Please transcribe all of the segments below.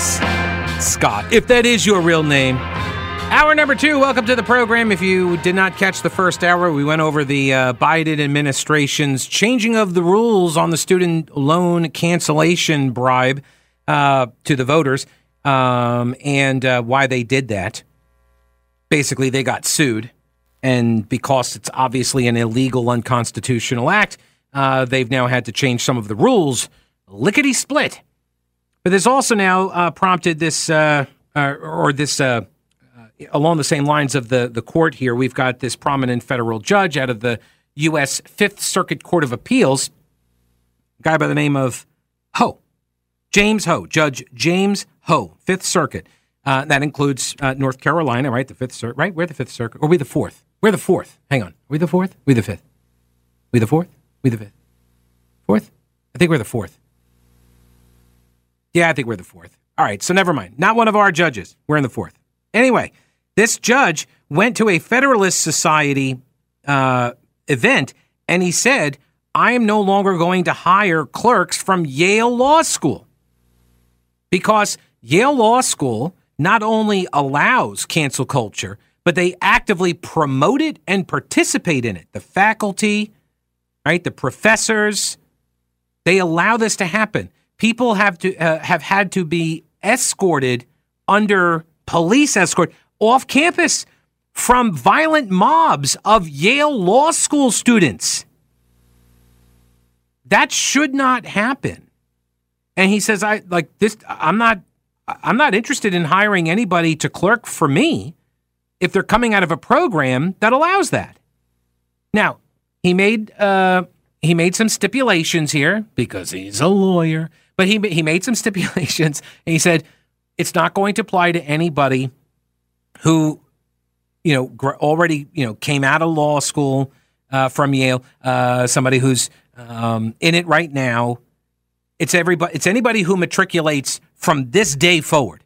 goodness. Scott, if that is your real name. Hour number two, welcome to the program. If you did not catch the first hour, we went over the uh, Biden administration's changing of the rules on the student loan cancellation bribe uh, to the voters um, and uh, why they did that. Basically, they got sued, and because it's obviously an illegal, unconstitutional act, uh, they've now had to change some of the rules lickety split. But this also now uh, prompted this, uh, or this along the same lines of the, the court here, we've got this prominent federal judge out of the U.S. Fifth Circuit Court of Appeals, guy by the name of Ho, James Ho, Judge James Ho, Fifth Circuit. Uh, that includes uh, North Carolina, right? The Fifth Circuit, right? We're the Fifth Circuit, or we the Fourth? We're the Fourth. Hang on, Are we the Fourth? We the Fifth? We the Fourth? We the Fifth? Fourth? I think we're the Fourth. Yeah, I think we're the Fourth. All right, so never mind. Not one of our judges. We're in the Fourth. Anyway, this judge went to a Federalist Society uh, event and he said, I am no longer going to hire clerks from Yale Law School because Yale Law School not only allows cancel culture, but they actively promote it and participate in it. The faculty, right, the professors, they allow this to happen. People have to uh, have had to be escorted under police escort off campus from violent mobs of Yale Law School students. That should not happen. And he says, I like this, I'm not. I'm not interested in hiring anybody to clerk for me if they're coming out of a program that allows that. Now, he made uh, he made some stipulations here because he's a lawyer, but he he made some stipulations and he said it's not going to apply to anybody who, you know, gr- already you know came out of law school uh, from Yale, uh, somebody who's um, in it right now. It's everybody. It's anybody who matriculates from this day forward,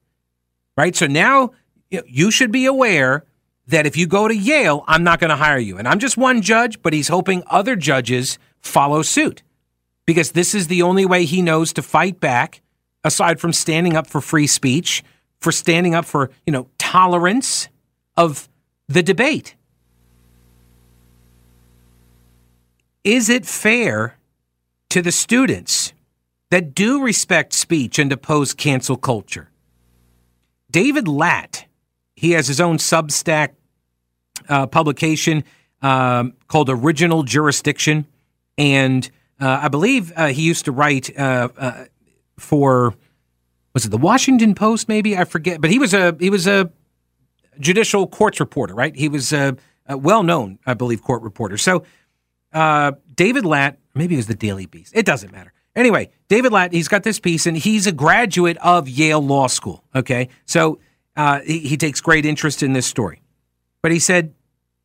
right? So now you, you should be aware that if you go to Yale, I'm not going to hire you. And I'm just one judge, but he's hoping other judges follow suit because this is the only way he knows to fight back, aside from standing up for free speech, for standing up for, you know, tolerance of the debate. Is it fair to the students that do respect speech and oppose cancel culture? David Lat, he has his own Substack uh, publication um, called Original Jurisdiction. And uh, I believe uh, he used to write uh, uh, for, was it the Washington Post, maybe? I forget. But he was a, he was a judicial courts reporter, right? He was a, a well known, I believe, court reporter. So uh, David Lat, maybe it was the Daily Beast. It doesn't matter. Anyway, David Lat, he's got this piece, and he's a graduate of Yale Law School. Okay, so uh, he, he takes great interest in this story, but he said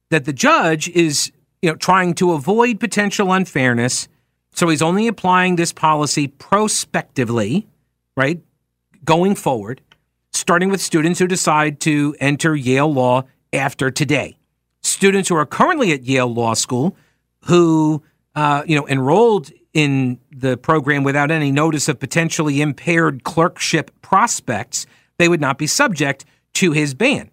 that the judge is, you know, trying to avoid potential unfairness, so he's only applying this policy prospectively, right, going forward starting with students who decide to enter Yale Law after today. Students who are currently at Yale Law School who, uh, you know, enrolled in the program without any notice of potentially impaired clerkship prospects, they would not be subject to his ban.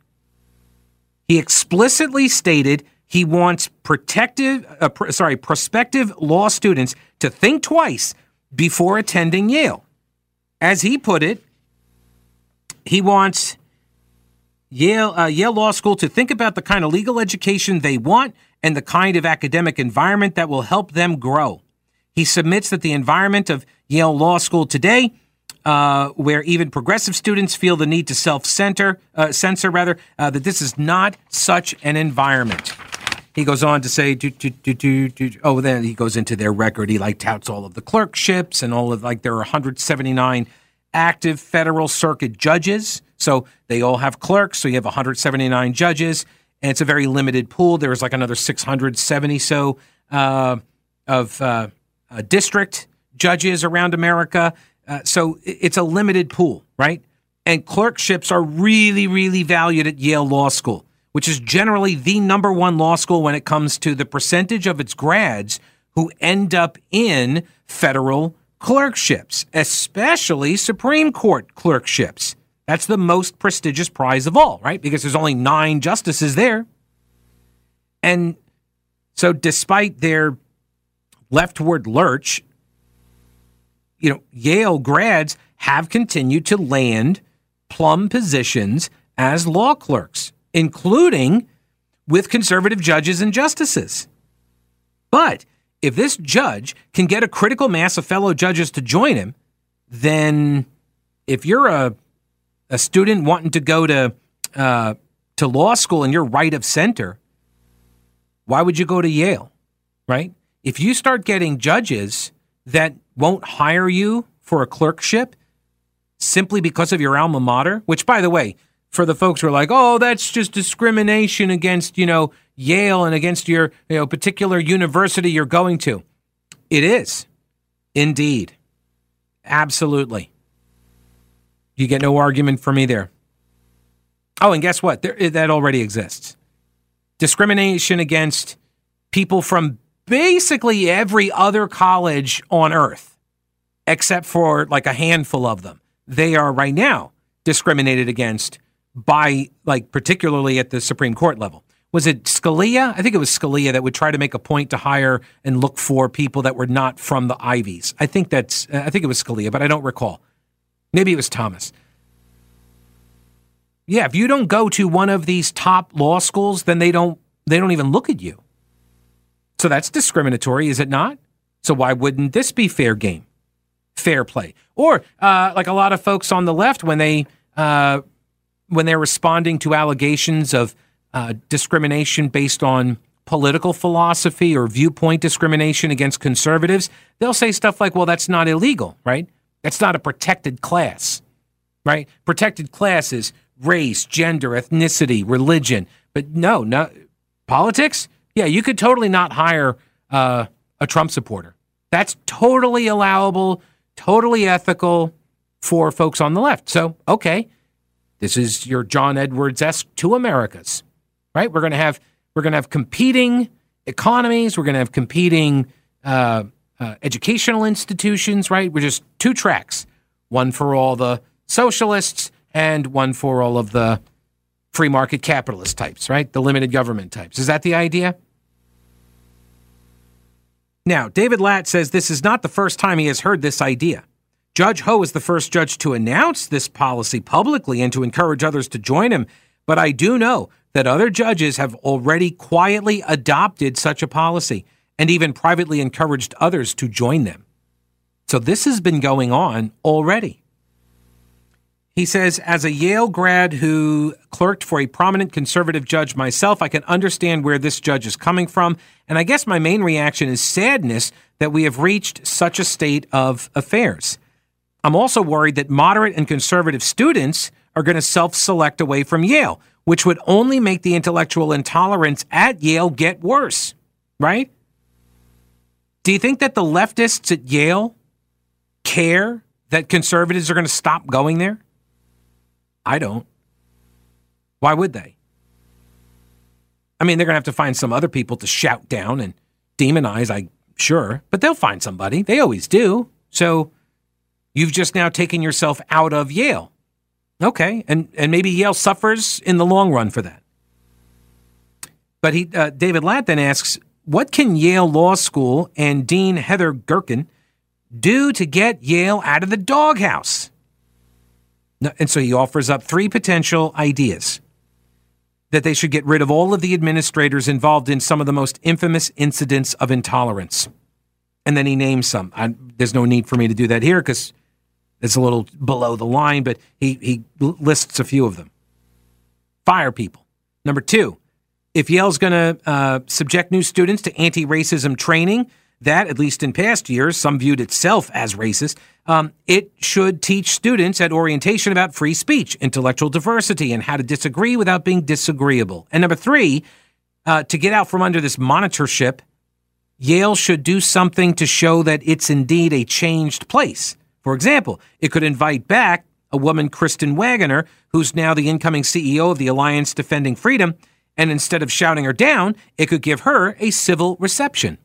He explicitly stated he wants protective, uh, pr- sorry, prospective law students to think twice before attending Yale. As he put it, he wants Yale, uh, Yale Law School to think about the kind of legal education they want and the kind of academic environment that will help them grow. He submits that the environment of Yale Law School today, uh, where even progressive students feel the need to self-censor, uh, censor rather, uh, that this is not such an environment. He goes on to say, do, do, do, oh, then he goes into their record. He like touts all of the clerkships and all of like there are 179 active federal circuit judges. So they all have clerks. So you have 179 judges, and it's a very limited pool. There's like another 670 so uh, of uh, uh, district judges around America. Uh, so it's a limited pool, right? And clerkships are really, really valued at Yale Law School, which is generally the number one law school when it comes to the percentage of its grads who end up in federal clerkships, especially Supreme Court clerkships. That's the most prestigious prize of all, right? Because there's only nine justices there. And so, despite their leftward lurch, you know, Yale grads have continued to land plum positions as law clerks, including with conservative judges and justices. But if this judge can get a critical mass of fellow judges to join him, then if you're a a student wanting to go to uh, to law school and you're right of center, why would you go to Yale, right? If you start getting judges that won't hire you for a clerkship simply because of your alma mater, which, by the way, for the folks who are like, oh, that's just discrimination against, you know, Yale and against your, you know, particular university you're going to. It is. Indeed. Absolutely. You get no argument from me there. Oh, and guess what? There, eh, that already exists. Discrimination against people from basically every other college on earth, except for like a handful of them. They are right now discriminated against by, like, particularly at the Supreme Court level. Was it Scalia? I think it was Scalia that would try to make a point to hire and look for people that were not from the Ivies. I think that's, I think it was Scalia, but I don't recall. Maybe it was Thomas. Yeah, if you don't go to one of these top law schools, then they don't they don't even look at you. So that's discriminatory, is it not? So why wouldn't this be fair game, fair play? Or uh, like a lot of folks on the left when they uh, when they're responding to allegations of uh, discrimination based on political philosophy or viewpoint discrimination against conservatives, they'll say stuff like, "Well, that's not illegal, right?" That's not a protected class, right? Protected classes, race, gender, ethnicity, religion. But no, no politics. Yeah, you could totally not hire uh, a Trump supporter. That's totally allowable, totally ethical for folks on the left. So, okay, this is your John Edwards esque two Americas, right? We're going to have we're going to have competing economies. We're going to have competing uh, uh, educational institutions, right? We're just two tracks one for all the socialists and one for all of the free market capitalist types, right? The limited government types. Is that the idea? Now, David Lat says this is not the first time he has heard this idea. Judge Ho is the first judge to announce this policy publicly and to encourage others to join him, but I do know that other judges have already quietly adopted such a policy and even privately encouraged others to join them. So this has been going on already. He says, as a Yale grad who clerked for a prominent conservative judge myself, I can understand where this judge is coming from. And I guess my main reaction is sadness that we have reached such a state of affairs. I'm also worried that moderate and conservative students are going to self select away from Yale, which would only make the intellectual intolerance at Yale get worse, right? Do you think that the leftists at Yale care that conservatives are going to stop going there? I don't. Why would they? I mean, they're going to have to find some other people to shout down and demonize, I sure, but they'll find somebody. They always do. So you've just now taken yourself out of Yale. Okay, and and maybe Yale suffers in the long run for that. But he, uh, David Lat then asks, what can Yale Law School and Dean Heather Gerken do to get Yale out of the doghouse? And so he offers up three potential ideas that they should get rid of all of the administrators involved in some of the most infamous incidents of intolerance. And then he names some. I, there's no need for me to do that here because it's a little below the line, but he, he lists a few of them. Fire people. Number two, if Yale's going to uh, subject new students to anti racism training, that, at least in past years, some viewed itself as racist, um, it should teach students at orientation about free speech, intellectual diversity, and how to disagree without being disagreeable. And number three, uh, to get out from under this monitorship, Yale should do something to show that it's indeed a changed place. For example, it could invite back a woman, Kristen Waggoner, who's now the incoming CEO of the Alliance Defending Freedom and instead of shouting her down, it could give her a civil reception.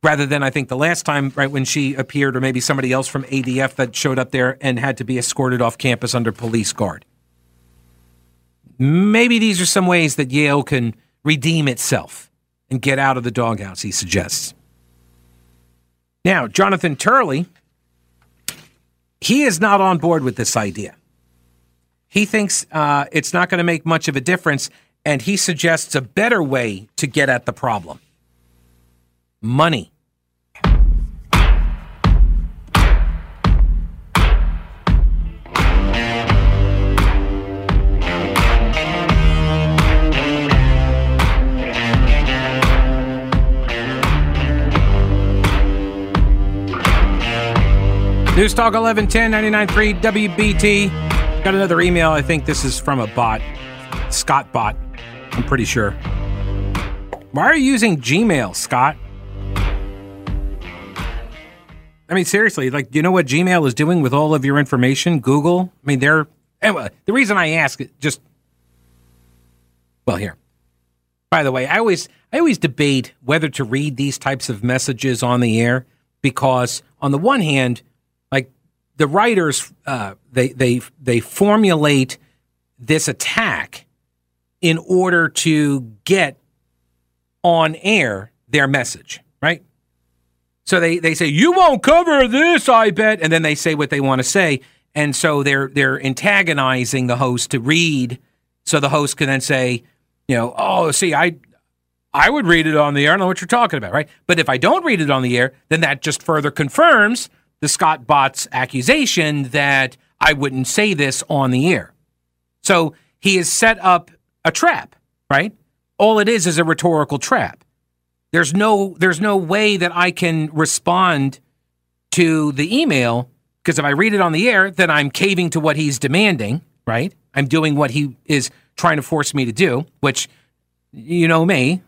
rather than I think the last time, right when she appeared, or maybe somebody else from ADF that showed up there and had to be escorted off campus under police guard. Maybe these are some ways that Yale can redeem itself and get out of the doghouse, he suggests. Now, Jonathan Turley, he is not on board with this idea. He thinks uh, it's not going to make much of a difference, and he suggests a better way to get at the problem money. News Talk 1110 99.3 WBT. Got another email. I think this is from a bot, Scott Bot. I'm pretty sure. Why are you using Gmail, Scott? I mean, seriously, like, you know what Gmail is doing with all of your information? Google? I mean, they're. Anyway, the reason I ask just. Well, here. By the way, I always I always debate whether to read these types of messages on the air because, on the one hand, the writers uh, they they they formulate this attack in order to get on air their message, right? So they they say you won't cover this, I bet, and then they say what they want to say, and so they're they're antagonizing the host to read, so the host can then say, you know, oh, see, I I would read it on the air. I don't know what you're talking about, right? But if I don't read it on the air, then that just further confirms the Scott Bot's accusation that I wouldn't say this on the air. So he has set up a trap, right? All it is is a rhetorical trap. There's no there's no way that I can respond to the email because if I read it on the air, then I'm caving to what he's demanding, right? I'm doing what he is trying to force me to do, which you know me,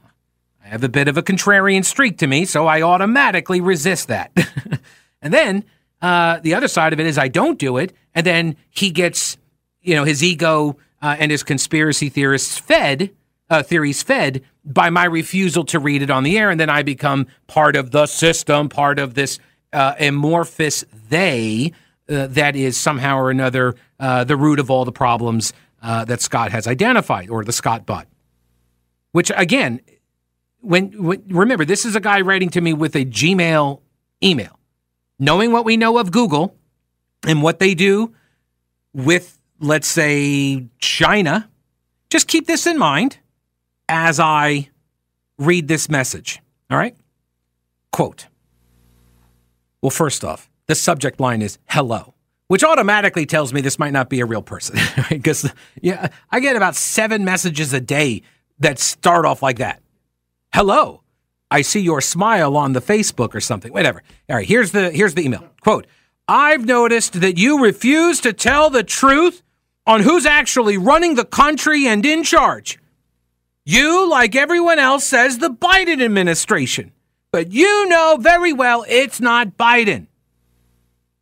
I have a bit of a contrarian streak to me, so I automatically resist that. And then uh, the other side of it is I don't do it, and then he gets, you know, his ego uh, and his conspiracy theorists fed uh, theories fed by my refusal to read it on the air, and then I become part of the system, part of this uh, amorphous they uh, that is somehow or another uh, the root of all the problems that Scott has identified, or the Scott bot. Which again, when, when remember, this is a guy writing to me with a Gmail email knowing what we know of Google and what they do with, let's say, China, just keep this in mind as I read this message. All right? Quote. Well, first off, the subject line is hello, which automatically tells me this might not be a real person. Because yeah, I get about seven messages a day that start off like that. Hello. I see your smile on the Facebook or something. Whatever. All right, here's the here's the email. Quote, I've noticed that you refuse to tell the truth on who's actually running the country and in charge. You, like everyone else, says the Biden administration. But you know very well it's not Biden.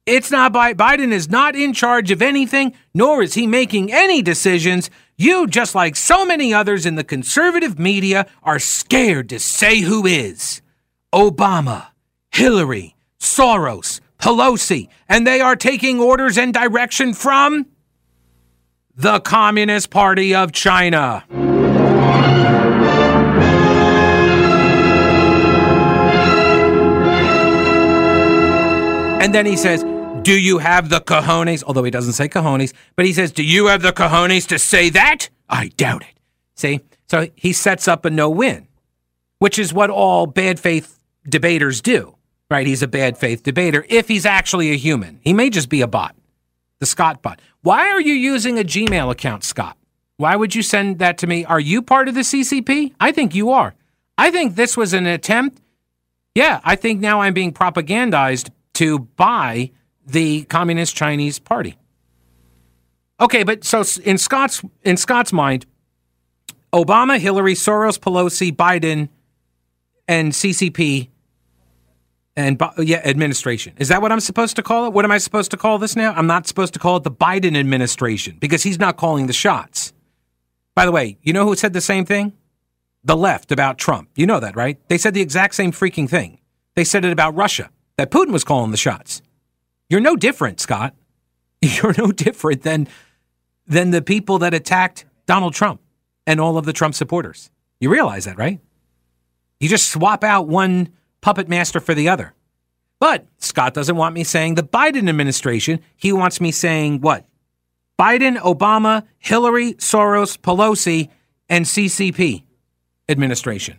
It's not Biden. Biden is not in charge of anything, nor is he making any decisions. You, just like so many others in the conservative media, are scared to say who is. Obama, Hillary, Soros, Pelosi, and they are taking orders and direction from the Communist Party of China. And then he says, do you have the cojones? Although he doesn't say cojones, but he says, Do you have the cojones to say that? I doubt it. See? So he sets up a no win, which is what all bad faith debaters do, right? He's a bad faith debater if he's actually a human. He may just be a bot, the Scott bot. Why are you using a Gmail account, Scott? Why would you send that to me? Are you part of the CCP? I think you are. I think this was an attempt. Yeah, I think now I'm being propagandized to by the Communist Chinese Party. Okay, but so in Scott's in Scott's mind, Obama, Hillary, Soros, Pelosi, Biden, and CCP and yeah, administration. Is that what I'm supposed to call it? What am I supposed to call this now? I'm not supposed to call it the Biden administration because he's not calling the shots. By the way, you know who said the same thing? The left about Trump. You know that, right? They said the exact same freaking thing. they said it about Russia, that Putin was calling the shots. You're no different, Scott. You're no different than than the people that attacked Donald Trump and all of the Trump supporters. You realize that, right? You just swap out one puppet master for the other. But Scott doesn't want me saying the Biden administration. He wants me saying what? Biden, Obama, Hillary, Soros, Pelosi, and CCP administration.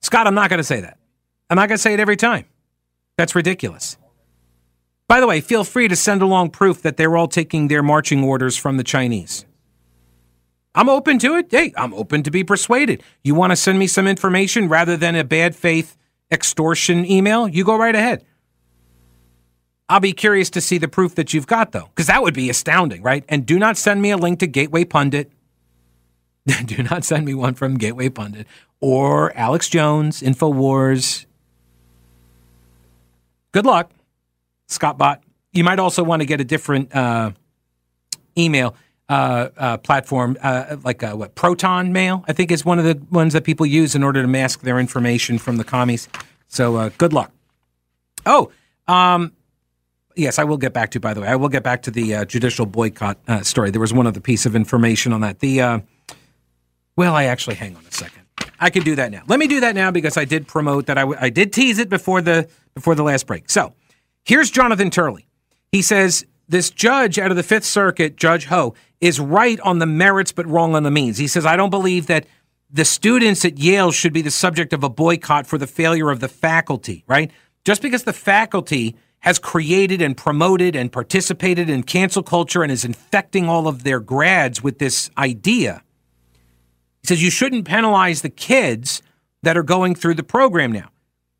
Scott, I'm not going to say that. I'm not going to say it every time. That's ridiculous. By the way, feel free to send along proof that they're all taking their marching orders from the Chinese. I'm open to it. Hey, I'm open to be persuaded. You want to send me some information rather than a bad faith extortion email? You go right ahead. I'll be curious to see the proof that you've got, though, because that would be astounding, right? And do not send me a link to Gateway Pundit. do not send me one from Gateway Pundit or Alex Jones, InfoWars. Good luck, Scott Bot. You might also want to get a different uh, email uh, uh, platform, uh, like what Proton Mail, I think is one of the ones that people use in order to mask their information from the commies. So uh, good luck. Oh, um, yes, I will get back to. By the way, I will get back to the uh, judicial boycott uh, story. There was one other piece of information on that. The well, I actually hang on a second. I can do that now. Let me do that now because I did promote that. I, w- I did tease it before the before the last break. So here's Jonathan Turley. He says this judge out of the Fifth Circuit, Judge Ho, is right on the merits but wrong on the means. He says, I don't believe that the students at Yale should be the subject of a boycott for the failure of the faculty, right? Just because the faculty has created and promoted and participated in cancel culture and is infecting all of their grads with this idea. He says you shouldn't penalize the kids that are going through the program now.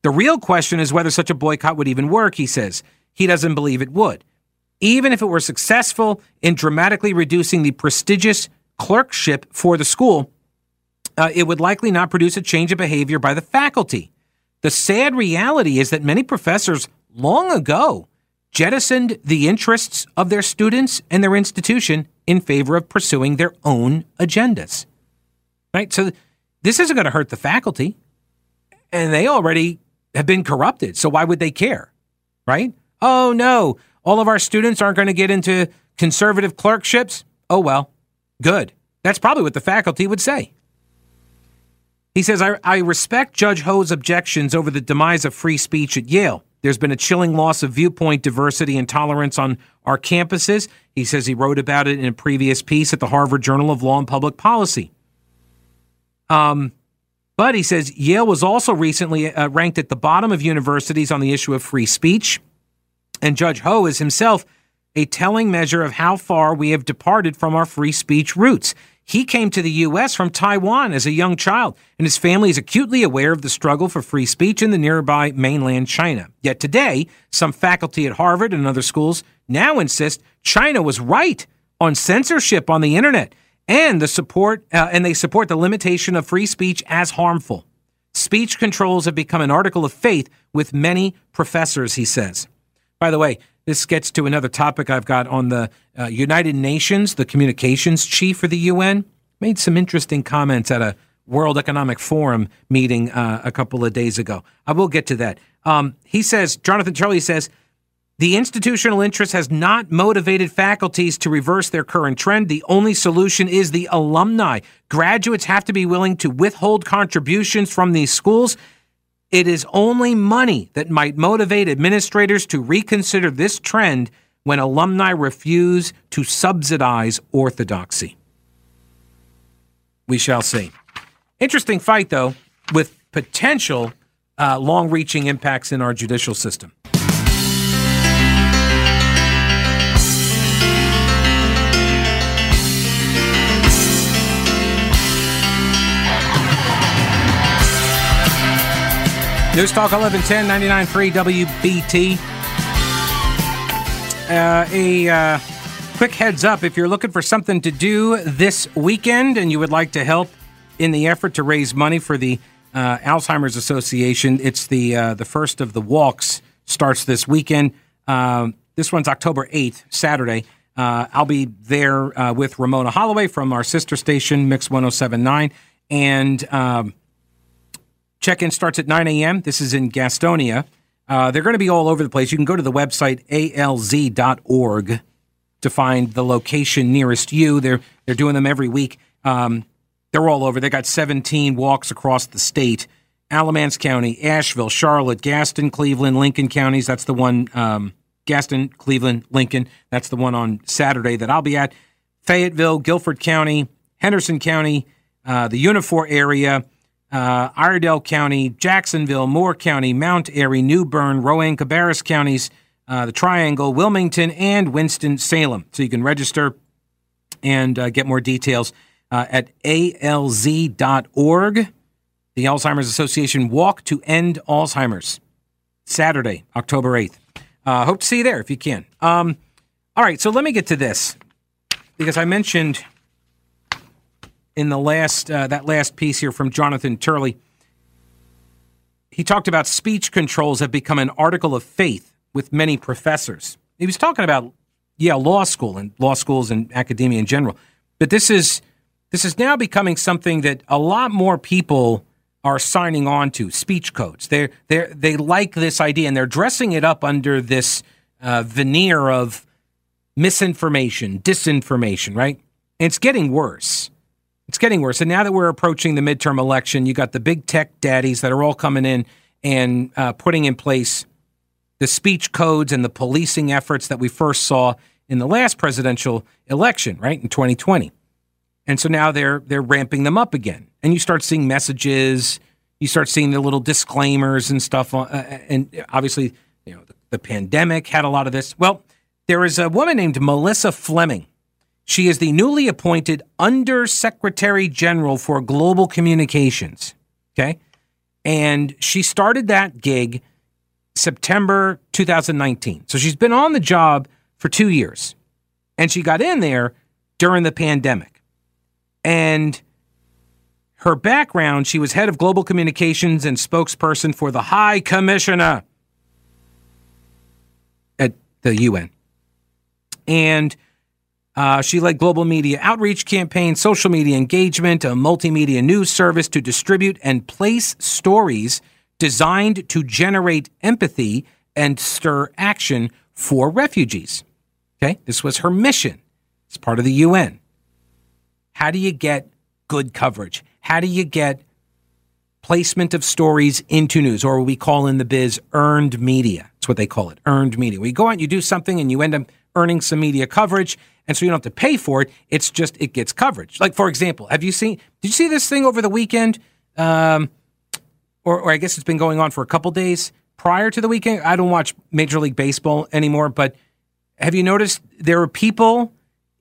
The real question is whether such a boycott would even work, he says. He doesn't believe it would even if it were successful in dramatically reducing the prestigious clerkship for the school, uh, it would likely not produce a change of behavior by the faculty. The sad reality is that many professors long ago jettisoned the interests of their students and their institution in favor of pursuing their own agendas. Right? So this isn't going to hurt the faculty, and they already have been corrupted. So why would they care? Right? Oh, no all of our students aren't going to get into conservative clerkships? Oh, well, good. That's probably what the faculty would say. He says, I, I respect Judge Ho's objections over the demise of free speech at Yale. There's been a chilling loss of viewpoint diversity and tolerance on our campuses. He says he wrote about it in a previous piece at the Harvard Journal of Law and Public Policy. Um, but he says Yale was also recently uh, ranked at the bottom of universities on the issue of free speech. And Judge Ho is himself a telling measure of how far we have departed from our free speech roots. He came to the U.S. from Taiwan as a young child, and his family is acutely aware of the struggle for free speech in the nearby mainland China. Yet today, some faculty at Harvard and other schools now insist China was right on censorship on the internet, and the support uh, and they support the limitation of free speech as harmful. Speech controls have become an article of faith with many professors, he says. By the way, this gets to another topic I've got on the uh, United Nations. The communications chief for the UN made some interesting comments at a World Economic Forum meeting uh, a couple of days ago. I will get to that. Um, he says, Jonathan Turley says, the institutional interest has not motivated faculties to reverse their current trend. The only solution is the alumni. Graduates have to be willing to withhold contributions from these schools it is only money that might motivate administrators to reconsider this trend when alumni refuse to subsidize orthodoxy. We shall see. Interesting fight, though, with potential uh, long reaching impacts in our judicial system. News Talk 1110 99.3 WBT. Uh, a uh, quick heads up if you're looking for something to do this weekend and you would like to help in the effort to raise money for the uh, Alzheimer's Association, it's the uh, the first of the walks starts this weekend. Um, this one's October 8th, Saturday. Uh, I'll be there uh, with Ramona Holloway from our sister station, Mix 1079. And. Um, Check in starts at 9 a.m. This is in Gastonia. Uh, they're going to be all over the place. You can go to the website alz.org to find the location nearest you. They're they're doing them every week. Um, they're all over. They got 17 walks across the state. Alamance County, Asheville, Charlotte, Gaston, Cleveland, Lincoln counties. That's the one. Um, Gaston, Cleveland, Lincoln. That's the one on Saturday that I'll be at. Fayetteville, Guilford County, Henderson County, uh, the Unifour area, uh, Iredell County, Jacksonville, Moore County, Mount Airy, New Bern, Rowan, Cabarrus counties, uh, the Triangle, Wilmington, and Winston-Salem. So you can register and uh, get more details uh, at alz.org. The Alzheimer's Association Walk to End Alzheimer's, Saturday, October 8th. Uh, hope to see you there if you can. Um, all right, so let me get to this because I mentioned in the last uh, that last piece here from Jonathan Turley. He talked about speech controls have become an article of faith with many professors. He was talking about Yale Law School and law schools and academia in general. But this is this is now becoming something that a lot more people are signing on to speech codes. They they they like this idea and they're dressing it up under this uh, veneer of misinformation, disinformation, right? And it's getting worse. It's getting worse. And now that we're approaching the midterm election, you got the big tech daddies that are all coming in and uh, putting in place the speech codes and the policing efforts that we first saw in the last presidential election, right in 2020. And so now they're they're ramping them up again, and you start seeing messages, you start seeing the little disclaimers and stuff. Uh, and obviously, you know, the, the pandemic had a lot of this. Well, there is a woman named Melissa Fleming. She is the newly appointed Under Secretary General for Global Communications. Okay, and she started that gig September 2019. So she's been on the job for two years, and she got in there during the pandemic. And her background, she was head of global communications and spokesperson for the High Commissioner at the UN. And uh, she led global media outreach campaigns, social media engagement, a multimedia news service to distribute and place stories designed to generate empathy and stir action for refugees. Okay, this was her mission. It's part of the UN. How do you get good coverage? How do you get placement of stories into news, or we call in the biz earned media? That's what they call it, earned media. We go out and you do something and you end up earning some media coverage, and so you don't have to pay for it. It's just it gets coverage. Like for example, have you seen? Did you see this thing over the weekend? Um, or, or I guess it's been going on for a couple days prior to the weekend. I don't watch Major League Baseball anymore, but have you noticed there are people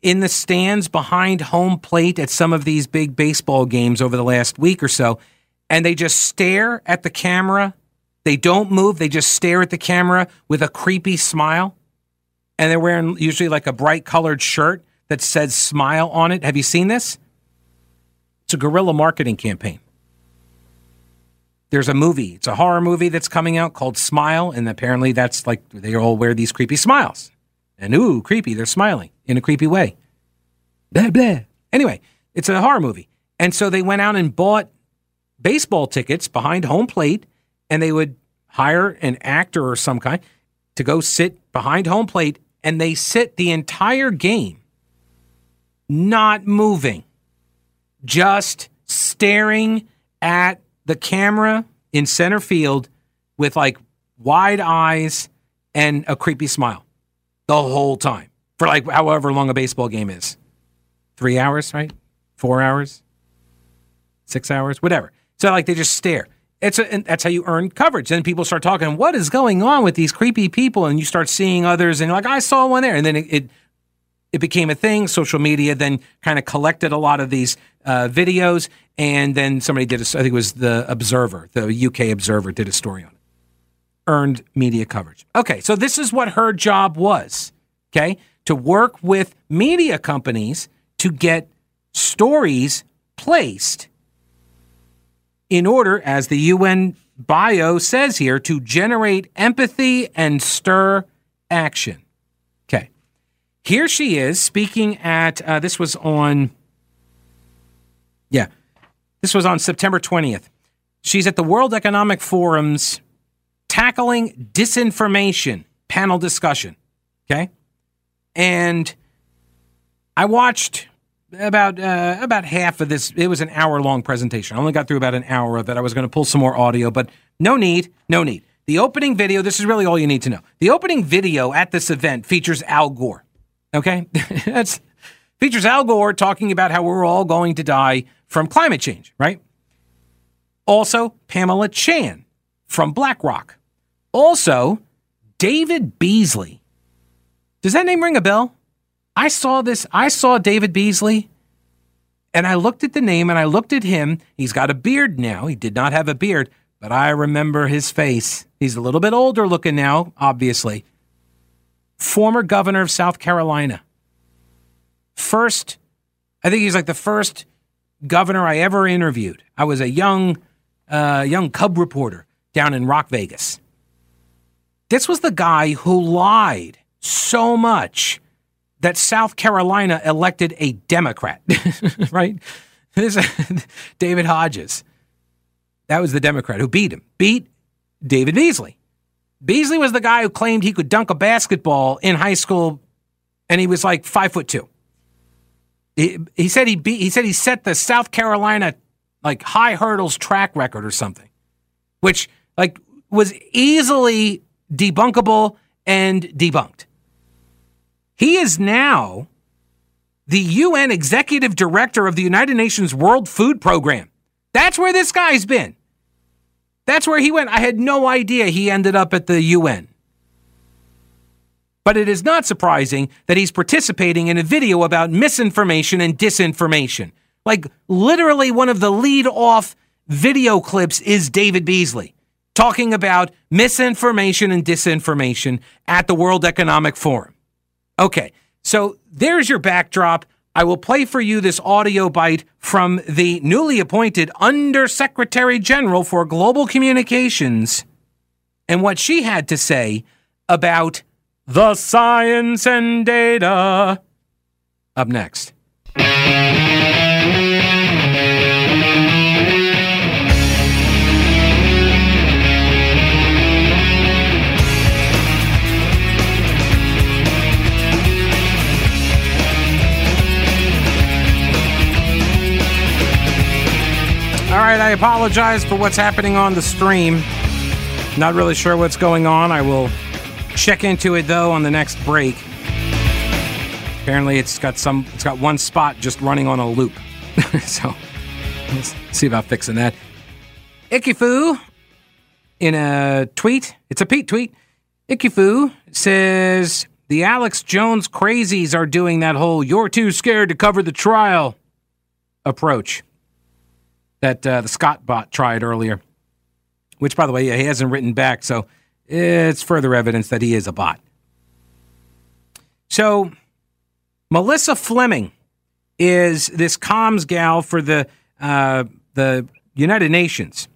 in the stands behind home plate at some of these big baseball games over the last week or so, and they just stare at the camera. They don't move, they just stare at the camera with a creepy smile. And they're wearing usually like a bright colored shirt that says smile on it. Have you seen this? It's a guerrilla marketing campaign. There's a movie, it's a horror movie that's coming out called Smile, and apparently that's like they all wear these creepy smiles. And ooh, creepy, they're smiling in a creepy way. Blah, blah. Anyway, it's a horror movie. And so they went out and bought baseball tickets behind home plate and they would hire an actor or some kind to go sit behind home plate and they sit the entire game not moving, just staring at the camera in center field with like wide eyes and a creepy smile the whole time for like however long a baseball game is. Three hours, right? Four hours? Six hours? Whatever. So like they just stare. It's a, and that's how you earn coverage. Then people start talking, what is going on with these creepy people? And you start seeing others and you're like, I saw one there. And then it, it, it became a thing. Social media then kind of collected a lot of these uh, videos. And then somebody did, a, I think it was the Observer, the UK Observer did a story on it. Earned media coverage. Okay, so this is what her job was okay, to work with media companies to get stories placed in order, as the UN bio says here, to generate empathy and stir action. Okay. Here she is speaking at, uh, this was on, yeah, this was on September 20th. She's at the World Economic Forum's Tackling Disinformation panel discussion. Okay. And I watched about uh, about half of this. It was an hour long presentation. I only got through about an hour of it. I was going to pull some more audio, but no need, no need. The opening video. This is really all you need to know. The opening video at this event features Al Gore. Okay, that's features Al Gore talking about how we're all going to die from climate change. Right. Also, Pamela Chan from BlackRock. Also, David Beasley. Does that name ring a bell? I saw this. I saw David Beasley and I looked at the name and I looked at him. He's got a beard now. He did not have a beard, but I remember his face. He's a little bit older looking now, obviously. Former governor of South Carolina. First, I think he's like the first governor I ever interviewed. I was a young, uh, young cub reporter down in Rock Vegas. This was the guy who lied so much that South Carolina elected a Democrat, right? This David Hodges. That was the Democrat who beat him. Beat David Beasley. Beasley was the guy who claimed he could dunk a basketball in high school, and he was like five foot two. He, he said he beat. He said he set the South Carolina like high hurdles track record or something, which like was easily debunkable and debunked. He is now the UN executive director of the United Nations World Food Program. That's where this guy's been. That's where he went. I had no idea he ended up at the UN. But it is not surprising that he's participating in a video about misinformation and disinformation. Like, literally, one of the lead off video clips is David Beasley talking about misinformation and disinformation at the World Economic Forum. Okay, so there's your backdrop. I will play for you this audio bite from the newly appointed Undersecretary General for Global Communications and what she had to say about the science and data. Up next. Right, I apologize for what's happening on the stream. Not really sure what's going on. I will check into it though on the next break. Apparently, it's got some. It's got one spot just running on a loop. so let's see about fixing that. Ikifu in a tweet. It's a Pete tweet. Ikifu says the Alex Jones crazies are doing that whole "you're too scared to cover the trial" approach that uh, the Scott bot tried earlier, which, by the way, he hasn't written back, so it's further evidence that he is a bot. So, Melissa Fleming is this comms gal for the uh, the United Nations,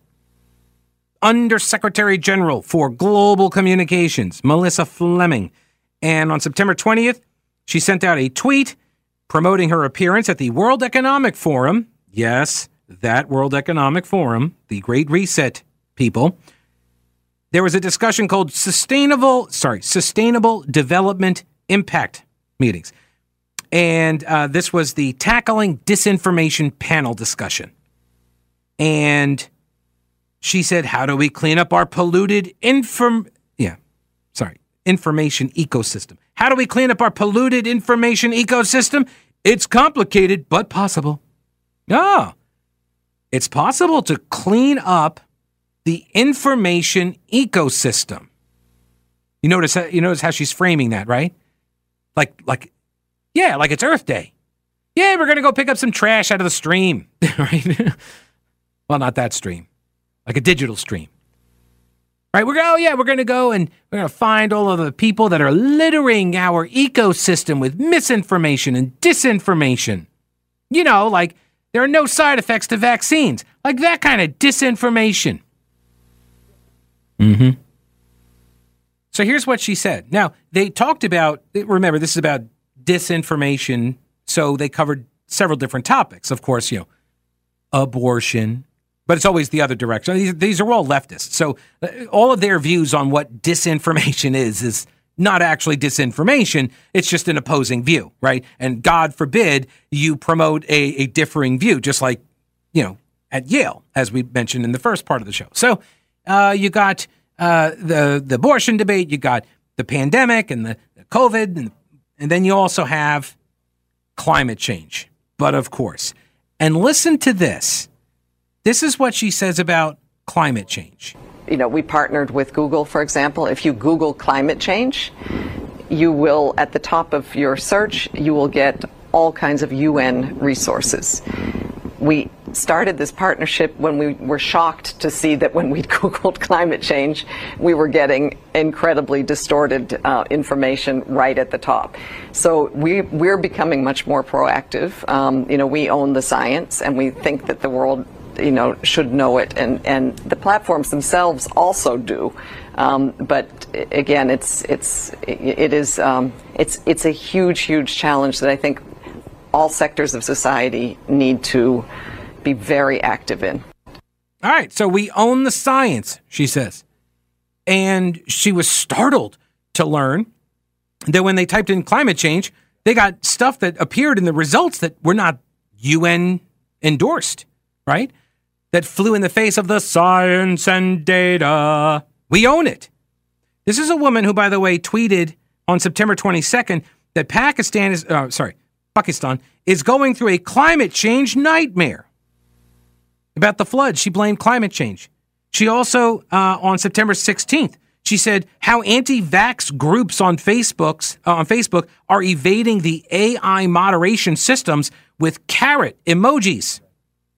Undersecretary General for Global Communications, Melissa Fleming. And on September 20th, she sent out a tweet promoting her appearance at the World Economic Forum. Yes, that World Economic Forum, the Great Reset people, there was a discussion called sustainable, sorry, sustainable development impact meetings. And uh, this was the tackling disinformation panel discussion. And she said, How do we clean up our polluted inform yeah, sorry, information ecosystem? How do we clean up our polluted information ecosystem? It's complicated, but possible. Oh, it's possible to clean up the information ecosystem. You notice you notice how she's framing that, right? Like like yeah, like it's Earth Day. Yeah, we're going to go pick up some trash out of the stream, right? well, not that stream. Like a digital stream. Right? We're oh yeah, we're going to go and we're going to find all of the people that are littering our ecosystem with misinformation and disinformation. You know, like there are no side effects to vaccines. Like that kind of disinformation. Mm-hmm. So here's what she said. Now, they talked about, remember, this is about disinformation. So they covered several different topics. Of course, you know, abortion, but it's always the other direction. These, these are all leftists. So uh, all of their views on what disinformation is is not actually disinformation. It's just an opposing view, right? And God forbid you promote a, a differing view, just like, you know, at Yale, as we mentioned in the first part of the show. So uh, you got uh, the, the abortion debate, you got the pandemic and the, the COVID, and, and then you also have climate change. But of course, and listen to this. This is what she says about climate change. You know, we partnered with Google, for example. If you Google climate change, you will, at the top of your search, you will get all kinds of UN resources. We started this partnership when we were shocked to see that when we Googled climate change, we were getting incredibly distorted uh, information right at the top. So we, we're becoming much more proactive. Um, you know, we own the science and we think that the world you know should know it and and the platforms themselves also do um, but again it's it's it is um, it's it's a huge huge challenge that I think all sectors of society need to be very active in. All right, so we own the science, she says. And she was startled to learn that when they typed in climate change, they got stuff that appeared in the results that were not UN endorsed, right? That flew in the face of the science and data. We own it. This is a woman who, by the way, tweeted on September 22nd that Pakistan is, uh, sorry, Pakistan is going through a climate change nightmare. About the flood, she blamed climate change. She also, uh, on September 16th, she said how anti-vax groups on Facebook's uh, on Facebook are evading the AI moderation systems with carrot emojis.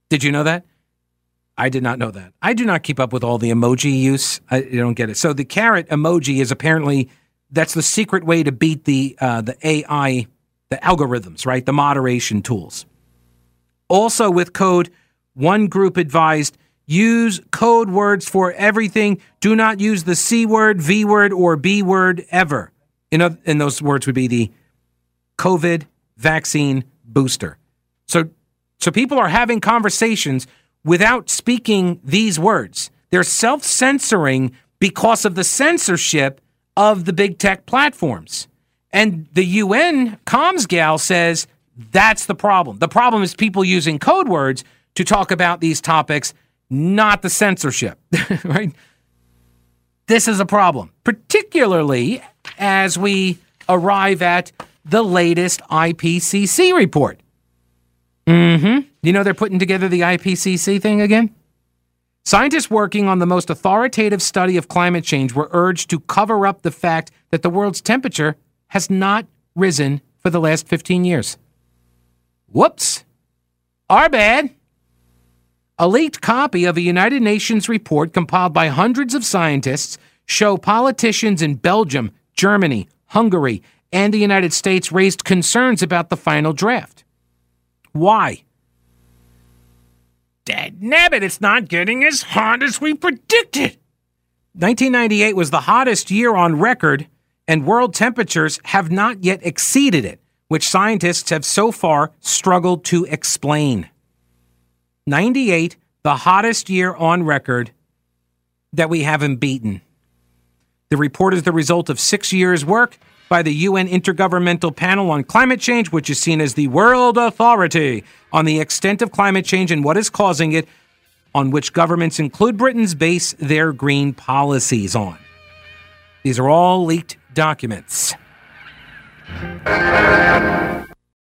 Did you know that? I did not know that. I do not keep up with all the emoji use. I, don't get it. So the carrot emoji is apparently that's the secret way to beat the uh, the AI, the algorithms, right? The moderation tools. Also with code one group advised use code words for everything. Do not use the C word, V word, or B word ever. In, other, and those words would be the COVID vaccine booster. So, so people are having conversations without speaking these words. They're self censoring because of the censorship of the big tech platforms. And the UN comms gal says that's the problem. The problem is people using code words to talk about these topics, not the censorship, right? This is a problem, particularly as we arrive at the latest IPCC report. Mm-hmm. You know they're putting together the IPCC thing again? Scientists working on the most authoritative study of climate change were urged to cover up the fact that the world's temperature has not risen for the last 15 years. Whoops. Our bad. A leaked copy of a United Nations report compiled by hundreds of scientists show politicians in Belgium, Germany, Hungary, and the United States raised concerns about the final draft. Why? Dad nabbit, it's not getting as hot as we predicted. 1998 was the hottest year on record, and world temperatures have not yet exceeded it, which scientists have so far struggled to explain. 98, the hottest year on record that we haven't beaten. The report is the result of six years' work by the UN Intergovernmental Panel on Climate Change, which is seen as the world authority on the extent of climate change and what is causing it, on which governments, include Britain's, base their green policies on. These are all leaked documents.